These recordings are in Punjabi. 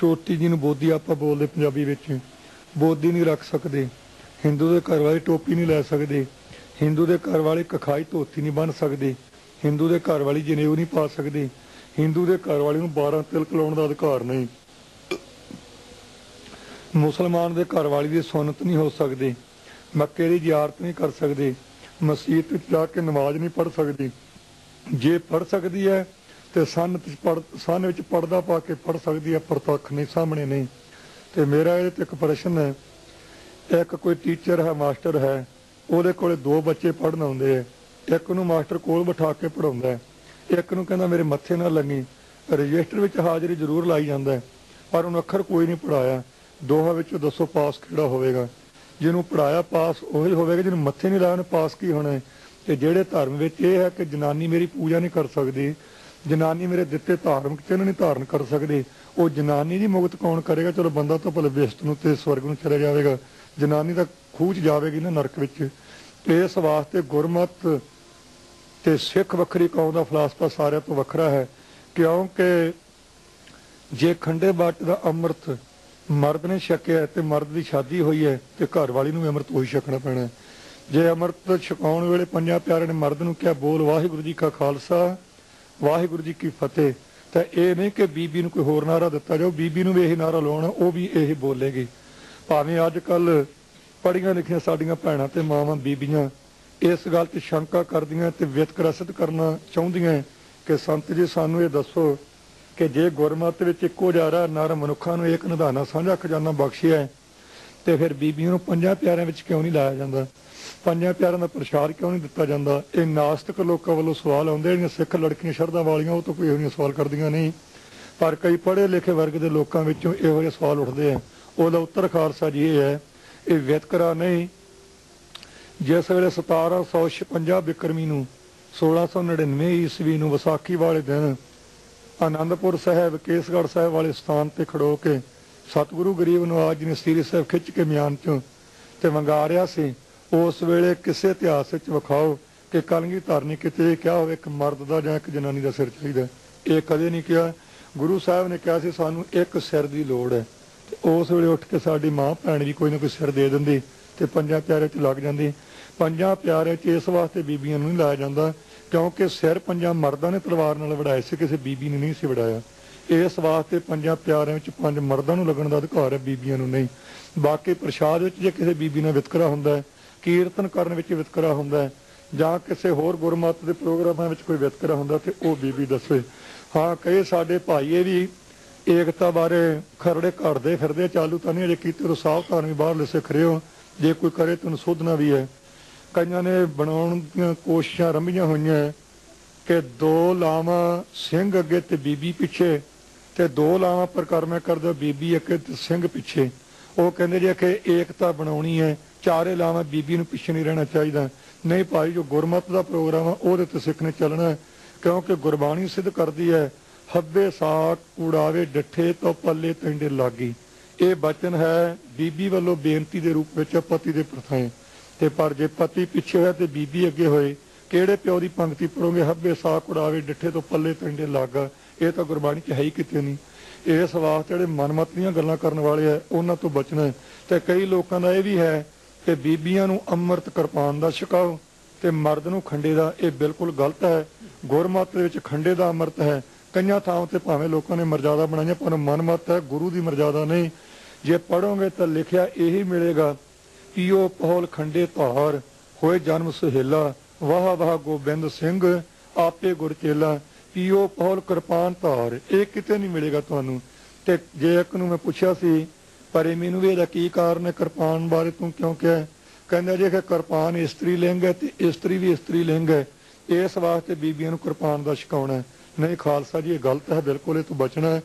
ਚੋਟੀ ਜੀ ਨੂੰ ਬੋਦੀ ਆਪਾਂ ਬੋਲਦੇ ਪੰਜਾਬੀ ਵਿੱਚ। ਬੋਦੀ ਨਹੀਂ ਰੱਖ ਸਕਦੇ। ਹਿੰਦੂ ਦੇ ਘਰ ਵਾਲੇ ਟੋਪੀ ਨਹੀਂ ਲੈ ਸਕਦੇ। ਹਿੰਦੂ ਦੇ ਘਰ ਵਾਲੇ ਕਖਾਈ ਧੋਤੀ ਨਹੀਂ ਬੰਨ ਸਕਦੇ। ਹਿੰਦੂ ਦੇ ਘਰ ਵਾਲੀ ਜਨੇਊ ਨਹੀਂ ਪਾ ਸਕਦੇ। ਹਿੰਦੂ ਦੇ ਘਰ ਵਾਲੇ ਨੂੰ 12 ਤਿਲਕ ਲਾਉਣ ਦਾ ਅਧਿਕਾਰ ਨਹੀਂ। ਮੁਸਲਮਾਨ ਦੇ ਘਰ ਵਾਲੀ ਦੀ ਸੁਨਨਤ ਨਹੀਂ ਹੋ ਸਕਦੇ। ਮੱਕੇ ਦੀ ਜ਼ਿਆਰਤ ਨਹੀਂ ਕਰ ਸਕਦੇ। ਮਸਜਿਦ ਵਿੱਚ ਜਾ ਕੇ ਨਮਾਜ਼ ਨਹੀਂ ਪੜ੍ਹ ਸਕਦੀ। ਜੇ ਪੜ੍ਹ ਸਕਦੀ ਹੈ ਤੇ ਸੰਨ ਵਿੱਚ ਪੜ੍ਹ ਸੰਨ ਵਿੱਚ ਪੜਦਾ ਪਾ ਕੇ ਪੜ੍ਹ ਸਕਦੀ ਹੈ ਪ੍ਰਤੱਖ ਨਹੀਂ ਸਾਹਮਣੇ ਨਹੀਂ। ਤੇ ਮੇਰਾ ਇਹ ਤੇ ਇੱਕ ਪ੍ਰਸ਼ਨ ਹੈ ਇੱਕ ਕੋਈ ਟੀਚਰ ਹੈ ਮਾਸਟਰ ਹੈ ਉਹਦੇ ਕੋਲੇ ਦੋ ਬੱਚੇ ਪੜਨ ਆਉਂਦੇ ਆ ਇੱਕ ਨੂੰ ਮਾਸਟਰ ਕੋਲ ਬਿਠਾ ਕੇ ਪੜਾਉਂਦਾ ਹੈ। ਇੱਕ ਨੂੰ ਕਹਿੰਦਾ ਮੇਰੇ ਮੱਥੇ ਨਾਲ ਲੱਗੀ। ਰਜਿਸਟਰ ਵਿੱਚ ਹਾਜ਼ਰੀ ਜ਼ਰੂਰ ਲਾਈ ਜਾਂਦਾ ਹੈ, ਪਰ ਉਹਨੂੰ ਅੱਖਰ ਕੋਈ ਨਹੀਂ ਪੜਾਇਆ ਦੋਹਾਂ ਵਿੱਚੋਂ ਦੱਸੋ ਪਾਸ ਕਿਹੜਾ ਹੋਵੇਗਾ? ਜਿਹਨੂੰ ਪੜਾਇਆ ਪਾਸ ਉਹੀ ਹੋਵੇਗਾ ਜਿਹਨੂੰ ਮੱਥੇ ਨਹੀਂ ਲਾਇਆ ਉਹਨੇ ਪਾਸ ਕੀ ਹੋਣਾ ਹੈ? ਤੇ ਜਿਹੜੇ ਧਰਮ ਵਿੱਚ ਇਹ ਹੈ ਕਿ ਜਨਾਨੀ ਮੇਰੀ ਪੂਜਾ ਨਹੀਂ ਕਰ ਸਕਦੀ ਜਨਾਨੀ ਮੇਰੇ ਦਿੱਤੇ ਧਾਰਮਿਕ ਚਿੰਨ੍ਹ ਨਹੀਂ ਧਾਰਨ ਕਰ ਸਕਦੇ। ਉਹ ਜਨਾਨੀ ਦੀ ਮੁਕਤ ਕੌਣ ਕਰੇਗਾ? ਚਲੋ ਬੰਦਾ ਤਾਂ ਭਲੇ ਬਿਸਤ ਨੂੰ ਤੇ ਸਵਰਗ ਨੂੰ ਚਲੇ ਜਾਵੇਗਾ। ਜਨਾਨੀ ਤਾਂ ਖੂਚ ਜਾਵੇਗੀ ਨਾ ਨਰਕ ਵਿੱਚ। ਇਸ ਵਾਸਤੇ ਗੁਰਮਤ ਤੇ ਸਿੱਖ ਵੱਖਰੀ ਕੌਮ ਦਾ ਫਲਸਫਾ ਸਾਰਿਆਂ ਤੋਂ ਵੱਖਰਾ ਹੈ। ਕਿਉਂਕਿ ਜੇ ਖੰਡੇ ਬਾਟ ਦਾ ਅੰਮ੍ਰਿਤ ਮਰਦ ਨੇ ਛਕਿਆ ਹੈ ਤੇ ਮਰਦ ਦੀ ਸ਼ਾਦੀ ਹੋਈ ਹੈ ਤੇ ਘਰ ਵਾਲੀ ਨੂੰ ਵੀ ਅੰਮ੍ਰਿਤ ਉਹੀ ਛਕਣਾ ਪੈਣਾ ਹੈ। ਜੇ ਅੰਮ੍ਰਿਤ ਛਕਾਉਣ ਵੇਲੇ ਪੰਜਾਂ ਪਿਆਰਿਆਂ ਨੇ ਮਰਦ ਨੂੰ ਕਿਹਾ, ਬੋਲ ਵਾਹਿਗੁਰੂ ਜੀ ਕਾ ਖਾਲਸਾ ਵਾਹਿਗੁਰੂ ਜੀ ਕੀ ਫਤਿਹ। ਤਾਂ ਇਹ ਨਹੀਂ ਕਿ ਬੀਬੀ ਨੂੰ ਕੋਈ ਹੋਰ ਨਾਰਾ ਦਿੱਤਾ ਜਾਓ ਬੀਬੀ ਨੂੰ ਵੀ ਇਹ ਨਾਰਾ ਲਾਉਣਾ, ਉਹ ਵੀ ਇਹ ਬੋਲੇਗੀ। ਭਾਵੇਂ ਅੱਜ ਕੱਲ ਪੜੀਆਂ ਲਿਖੀਆਂ ਸਾਡੀਆਂ ਭੈਣਾਂ ਤੇ ਮਾਵਾਂ, ਬੀਬੀਆਂ ਇਸ ਗੱਲ ਤੇ ਸ਼ੰਕਾ ਕਰਦੀਆਂ ਤੇ ਵਿਤਕਰਸਿਤ ਕਰਨਾ ਚਾਹੁੰਦੀਆਂ ਕਿ ਸੰਤ ਜੀ, ਸਾਨੂੰ ਇਹ ਦੱਸੋ ਕਿ ਜੇ ਗੁਰਮਤ ਵਿੱਚ ਇੱਕੋ ਜਾਰਾ ਨਰ ਮਨੁੱਖਾਂ ਨੂੰ ਇੱਕ ਨਿਧਾਨਾ ਸਾਂਝਾ ਖਜ਼ਾਨਾ ਬਖਸ਼ਿਆ ਹੈ, ਤੇ ਫਿਰ ਬੀਬੀਆਂ ਨੂੰ ਪੰਜਾਂ ਪਿਆਰਿਆਂ ਵਿੱਚ ਕਿਉਂ ਨਹੀਂ ਲਾਇਆ ਜਾਂਦਾ? ਪੰਜਾਂ ਪਿਆਰਿਆਂ ਦਾ ਪ੍ਰਸ਼ਾਦ ਕਿਉਂ ਨਹੀਂ ਦਿੱਤਾ ਜਾਂਦਾ? ਇਹ ਨਾਸਤਿਕ ਲੋਕਾਂ ਵੱਲੋਂ ਸਵਾਲ ਆਉਂਦੇ ਜਿਹੜੀਆਂ ਸਿੱਖ ਲੜਕੀਆਂ ਸ਼ਰਧਾ ਵਾਲੀਆਂ, ਉਹ ਤਾਂ ਕੋਈ ਇਹੋ ਜਿਹੀਆਂ ਸਵਾਲ ਕਰਦੀਆਂ ਨਹੀਂ। ਪਰ ਕਈ ਪੜ੍ਹੇ ਲਿਖੇ ਵਰਗ ਦੇ ਲੋਕਾਂ ਵਿੱਚੋਂ ਇਹੋ ਜਿਹੇ ਸਵਾਲ ਉੱਠਦੇ ਆ। ਉਹਦਾ ਉੱਤਰ ਖਾਲਸਾ ਜੀ ਇਹ ਹੈ, ਇਹ ਵਿਤਕਰਾ ਨਹੀਂ। ਜਿਸ ਵੇਲੇ 1756 ਬਿਕਰਮੀ ਨੂੰ 1699 ਈਸਵੀ ਨੂੰ ਵਿਸਾਖੀ ਵਾਲੇ ਦਿਨ ਆਨੰਦਪੁਰ ਸਾਹਿਬ, ਕੇਸਗੜ੍ਹ ਸਾਹਿਬ ਵਾਲੇ ਸਥਾਨ ਤੇ ਖੜੋ ਕੇ ਸਤਿਗੁਰੂ ਗਰੀਬ ਨਵਾਜ ਜੀ ਨੇ ਸ੍ਰੀ ਸਾਹਿਬ ਖਿੱਚ ਕੇ ਮਿਆਨ ਚੋਂ ਤੇ ਵੰਗਾਰਿਆ ਸੀ। ਉਸ ਵੇਲੇ ਕਿਸੇ ਇਤਿਹਾਸ ਵਿੱਚ ਵਿਖਾਓ ਕਿ ਕਲਗੀ ਧਾਰਨੀ ਕਿਤੇ ਇਹ ਕਿਹਾ ਹੋਵੇ ਇੱਕ ਮਰਦ ਦਾ ਜਾਂ ਇੱਕ ਜਨਾਨੀ ਦਾ ਸਿਰ ਚਾਹੀਦਾ ਇਹ ਕਦੇ ਨਹੀਂ ਕਿਹਾ। ਗੁਰੂ ਸਾਹਿਬ ਨੇ ਕਿਹਾ ਸੀ, ਸਾਨੂੰ ਇੱਕ ਸਿਰ ਦੀ ਲੋੜ ਹੈ। ਤੇ ਉਸ ਵੇਲੇ ਉੱਠ ਕੇ ਸਾਡੀ ਮਾਂ ਭੈਣ ਵੀ ਕੋਈ ਨਾ ਕੋਈ ਸਿਰ ਦੇ ਦਿੰਦੀ ਤੇ ਪੰਜਾਂ ਪਿਆਰੇ ਚ ਲੱਗ ਜਾਂਦੀ। ਪੰਜਾਂ ਪਿਆਰੇ ਚ ਇਸ ਵਾਸਤੇ ਬੀਬੀਆਂ ਨੂੰ ਨਹੀਂ ਲਾਇਆ ਜਾਂਦਾ ਕਿਉਂਕਿ ਸਿਰ ਪੰਜਾਂ ਮਰਦਾਂ ਨੇ ਤਲਵਾਰ ਨਾਲ ਵੜਾਏ ਸੀ, ਕਿਸੇ ਬੀਬੀ ਨੇ ਨਹੀਂ ਸੀ ਵੜਾਇਆ ਇਸ ਵਾਸਤੇ ਪੰਜਾਂ ਪਿਆਰਿਆਂ ਵਿੱਚ ਪੰਜ ਮਰਦਾਂ ਨੂੰ ਲੱਗਣ ਦਾ ਅਧਿਕਾਰ ਹੈ, ਬੀਬੀਆਂ ਨੂੰ ਨਹੀਂ। ਬਾਕੀ ਪ੍ਰਸ਼ਾਦ ਵਿੱਚ ਜੇ ਕਿਸੇ ਬੀਬੀ ਨਾਲ ਵਿਤਕਰਾ ਹੁੰਦਾ ਹੈ ਕੀਰਤਨ ਕਰਨ ਵਿੱਚ ਵਿਤਕਰਾ ਹੁੰਦਾ ਹੈ। ਜਾਂ ਕਿਸੇ ਹੋਰ ਗੁਰਮਤ ਦੇ ਪ੍ਰੋਗਰਾਮਾਂ ਵਿੱਚ ਕੋਈ ਵਿਤਕਰਾ ਹੁੰਦਾ ਤੇ ਉਹ ਬੀਬੀ ਦੱਸੇ। ਹਾਂ ਕਈ ਸਾਡੇ ਭਾਈਏ ਵੀ ਏਕਤਾ ਬਾਰੇ ਖਰੜੇ ਘੜਦੇ ਫਿਰਦੇ ਚਾਲੂ ਤਾਂ ਨਹੀਂ ਅਜੇ ਕੀਤੇ ਤੋਂ ਸਾਵਧਾਨ ਵੀ ਬਾਹਰ ਸਿੱਖ ਰਹੇ ਹੋ। ਜੇ ਕੋਈ ਕਰੇ ਤੁਹਾਨੂੰ ਸੋਧਣਾ ਵੀ ਹੈ। ਕਈਆਂ ਨੇ ਬਣਾਉਣ ਦੀਆਂ ਕੋਸ਼ਿਸ਼ਾਂ ਰੰਭੀਆਂ ਹੋਈਆਂ ਹੈ ਕਿ ਦੋ ਲਾਵਾਂ ਸਿੰਘ ਅੱਗੇ ਤੇ ਬੀਬੀ ਪਿੱਛੇ ਤੇ ਦੋ ਲਾਵਾਂ ਪ੍ਰਕਰਮੇ ਕਰਦੇ ਬੀਬੀ ਅੱਗੇ ਤੇ ਸਿੰਘ ਪਿੱਛੇ। ਉਹ ਕਹਿੰਦੇ ਜੇ ਕਿ ਏਕਤਾ ਬਣਾਉਣੀ ਹੈ। ਚਾਰੇ ਲਾਵਾਂ ਬੀਬੀ ਨੂੰ ਪਿੱਛੇ ਨਹੀਂ ਰਹਿਣਾ ਚਾਹੀਦਾ। ਨਹੀਂ ਭਾਈ, ਜੋ ਗੁਰਮਤ ਦਾ ਪ੍ਰੋਗਰਾਮ ਆ, ਉਹਦੇ ਤੇ ਸਿੱਖ ਨੇ ਚੱਲਣਾ ਹੈ। ਕਿਉਂਕਿ ਗੁਰਬਾਣੀ ਸਿੱਧ ਕਰਦੀ ਹੈ, ਹੱਬੇ ਸਾਕ ਉਡਾਵੇ ਡੱਠੇ ਤੋਂ ਪੱਲੇ ਤੈਂਡੇ ਲਾਗੀ। ਇਹ ਬਚਨ ਹੈ, ਬੀਬੀ ਵੱਲੋਂ ਬੇਨਤੀ ਦੇ ਰੂਪ ਵਿੱਚ ਪਤੀ ਦੇ ਪ੍ਰਥਾਏ। ਤੇ ਪਰ ਜੇ ਪਤੀ ਪਿੱਛੇ ਹੋਇਆ ਤੇ ਬੀਬੀ ਅੱਗੇ ਹੋਏ, ਕਿਹੜੇ ਪਿਓ ਦੀ ਪੰਕਤੀ ਪੜੋਗੇ? ਹੱਬੇ ਸਾਕ ਉਡਾਵੇ ਡੱਠੇ ਤੋਂ ਪੱਲੇ ਤੈਂਡੇ ਲਾਗਾ। ਇਹ ਤਾਂ ਗੁਰਬਾਣੀ 'ਚ ਹੈ ਹੀ ਕਿਤੇ ਨਹੀਂ। ਇਸ ਵਾਸਤੇ ਜਿਹੜੇ ਮਨਮਤ ਦੀਆਂ ਗੱਲਾਂ ਕਰਨ ਵਾਲੇ ਆ, ਉਹਨਾਂ ਤੋਂ ਬਚਣਾ ਹੈ। ਤੇ ਕਈ ਲੋਕਾਂ ਦਾ ਇਹ ਵੀ ਹੈ ਕਿ ਬੀਬੀਆਂ ਨੂੰ ਅੰਮ੍ਰਿਤ ਕਿਰਪਾਨ ਦਾ ਛਕਾਓ ਤੇ ਮਰਦ ਨੂੰ ਖੰਡੇ ਦਾ, ਇਹ ਬਿਲਕੁਲ ਗਲਤ ਹੈ। ਗੁਰਮਤ ਦੇ ਵਿੱਚ ਖੰਡੇ ਦਾ ਅੰਮ੍ਰਿਤ ਹੈ। ਕਈਆਂ ਥਾਵਾਂ ਤੇ ਭਾਵੇਂ ਲੋਕਾਂ ਨੇ ਮਰਜ਼ਾਦਾ ਬਣਾਈਆਂ, ਪਰ ਮਨਮਤ ਹੈ, ਗੁਰੂ ਦੀ ਮਰਜ਼ਾਦਾ ਨਹੀਂ। ਜੇ ਪੜੋਗੇ ਤਾਂ ਲਿਖਿਆ ਇਹੀ ਮਿਲੇਗਾ ਪੀਓ ਪਹੋਲ ਖੰਡੇ ਧਾਰ, ਹੋਏ ਜਨਮ ਸੁਹੇਲਾ, ਵਾਹ ਵਾਹ ਗੋਬਿੰਦ ਸਿੰਘ, ਆਪੇ ਗੁਰ ਚੇਲਾ ਪੀਓ ਪਹੋਲ ਕਿਰਪਾਨ ਧਾਰ, ਇਹ ਕਿਤੇ ਨਹੀਂ ਮਿਲੇਗਾ ਤੁਹਾਨੂੰ। ਤੇ ਜੇ ਇੱਕ ਨੂੰ ਮੈਂ ਪੁੱਛਿਆ ਸੀ ਪਰ ਇਹ ਮੈਨੂੰ ਵੀ ਇਹਦਾ ਕੀ ਕਾਰਨ ਹੈ? ਕਿਰਪਾਨ ਬਾਰੇ ਤੂੰ ਕਿਉਂ ਕਿਹਾ ਕਹਿੰਦਾ ਜੇ ਕਿ ਕਿਰਪਾਨ ਇਸਤਰੀ ਲਿੰਗ ਹੈ ਤੇ ਇਸਤਰੀ ਵੀ ਇਸਤਰੀ ਲਿੰਗ ਹੈ। ਇਸ ਵਾਸਤੇ ਬੀਬੀਆਂ ਨੂੰ ਕਿਰਪਾਨ ਦਾ ਛਕਾਉਣਾ ਹੈ। ਨਹੀਂ, ਖਾਲਸਾ ਜੀ, ਇਹ ਗਲਤ ਹੈ, ਬਿਲਕੁਲ ਇਹ ਤੋਂ ਬਚਣਾ ਹੈ।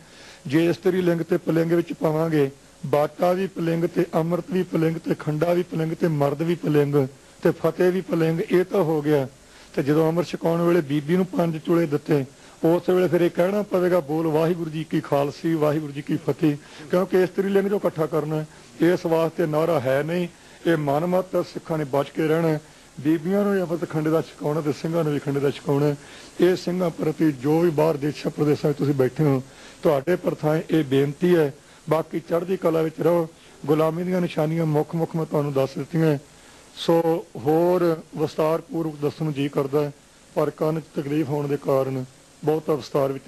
ਜੇ ਇਸਤਰੀ ਲਿੰਗ ਤੇ ਪਲਿੰਗ ਵਿੱਚ ਪਾਵਾਂਗੇ, ਬਾਟਾ ਵੀ ਪਲਿੰਗ ਤੇ, ਅੰਮ੍ਰਿਤ ਵੀ ਪਲਿੰਗ ਤੇ, ਖੰਡਾ ਵੀ ਪਲਿੰਗ ਤੇ, ਮਰਦ ਵੀ ਪਲਿੰਗ ਤੇ ਫਤਿਹ ਵੀ ਪਲਿੰਗ, ਇਹ ਤਾਂ ਹੋ ਗਿਆ। ਤੇ ਜਦੋਂ ਅੰਮ੍ਰਿਤ ਛਕਾਉਣ ਵੇਲੇ ਬੀਬੀ ਨੂੰ ਪੰਜ ਚੁਲੇ ਦਿੱਤੇ ਉਸ ਵੇਲੇ ਫਿਰ ਇਹ ਕਹਿਣਾ ਪਵੇਗਾ ਬੋਲ ਵਾਹਿਗੁਰੂ ਜੀ ਕੀ ਖਾਲਸੀ ਵਾਹਿਗੁਰੂ ਜੀ ਕੀ ਫਤਿਹ। ਕਿਉਂਕਿ ਇਸਤਰੀ ਲਿੰਗ ਜੋ ਇਕੱਠਾ ਕਰਨਾ ਹੈ, ਇਸ ਵਾਸਤੇ ਨਾਰਾ ਹੈ ਨਹੀਂ। ਇਹ ਮਨਮਤ ਸਿੱਖਾਂ ਨੇ ਬਚ ਕੇ ਰਹਿਣਾ ਹੈ। ਬੀਬੀਆਂ ਨੂੰ ਅਮਰਤ ਖੰਡੇ ਦਾ ਛਕਾਉਣਾ ਤੇ ਸਿੰਘਾਂ ਨੂੰ ਵੀ ਖੰਡੇ ਦਾ ਛਕਾਉਣਾ ਇਹ ਸਿੰਘਾਂ ਪ੍ਰਤੀ ਜੋ ਵੀ ਬਾਹਰ ਦੇਸ਼ਾਂ ਪ੍ਰਦੇਸ਼ਾਂ ਵਿੱਚ ਤੁਸੀਂ ਬੈਠੇ ਹੋ ਤੁਹਾਡੇ ਪ੍ਰਥਾਏ ਇਹ ਬੇਨਤੀ ਹੈ ਬਾਕੀ ਚੜ੍ਹਦੀ ਕਲਾ ਵਿੱਚ ਰਹੋ। ਗੁਲਾਮੀ ਦੀਆਂ ਨਿਸ਼ਾਨੀਆਂ ਮੁੱਖ ਮੁੱਖ ਮੈਂ ਤੁਹਾਨੂੰ ਦੱਸ ਦਿੱਤੀਆਂ। ਸੋ ਹੋਰ ਵਿਸਤਾਰ ਪੂਰਵਕ ਦੱਸਣ ਨੂੰ ਜੀ ਕਰਦਾ ਹੈ, ਪਰ ਕੰਨ 'ਚ ਤਕਲੀਫ ਹੋਣ ਦੇ ਕਾਰਨ ਬਹੁਤਾ ਵਿਸਤਾਰ ਵਿੱਚ ਨਹੀਂ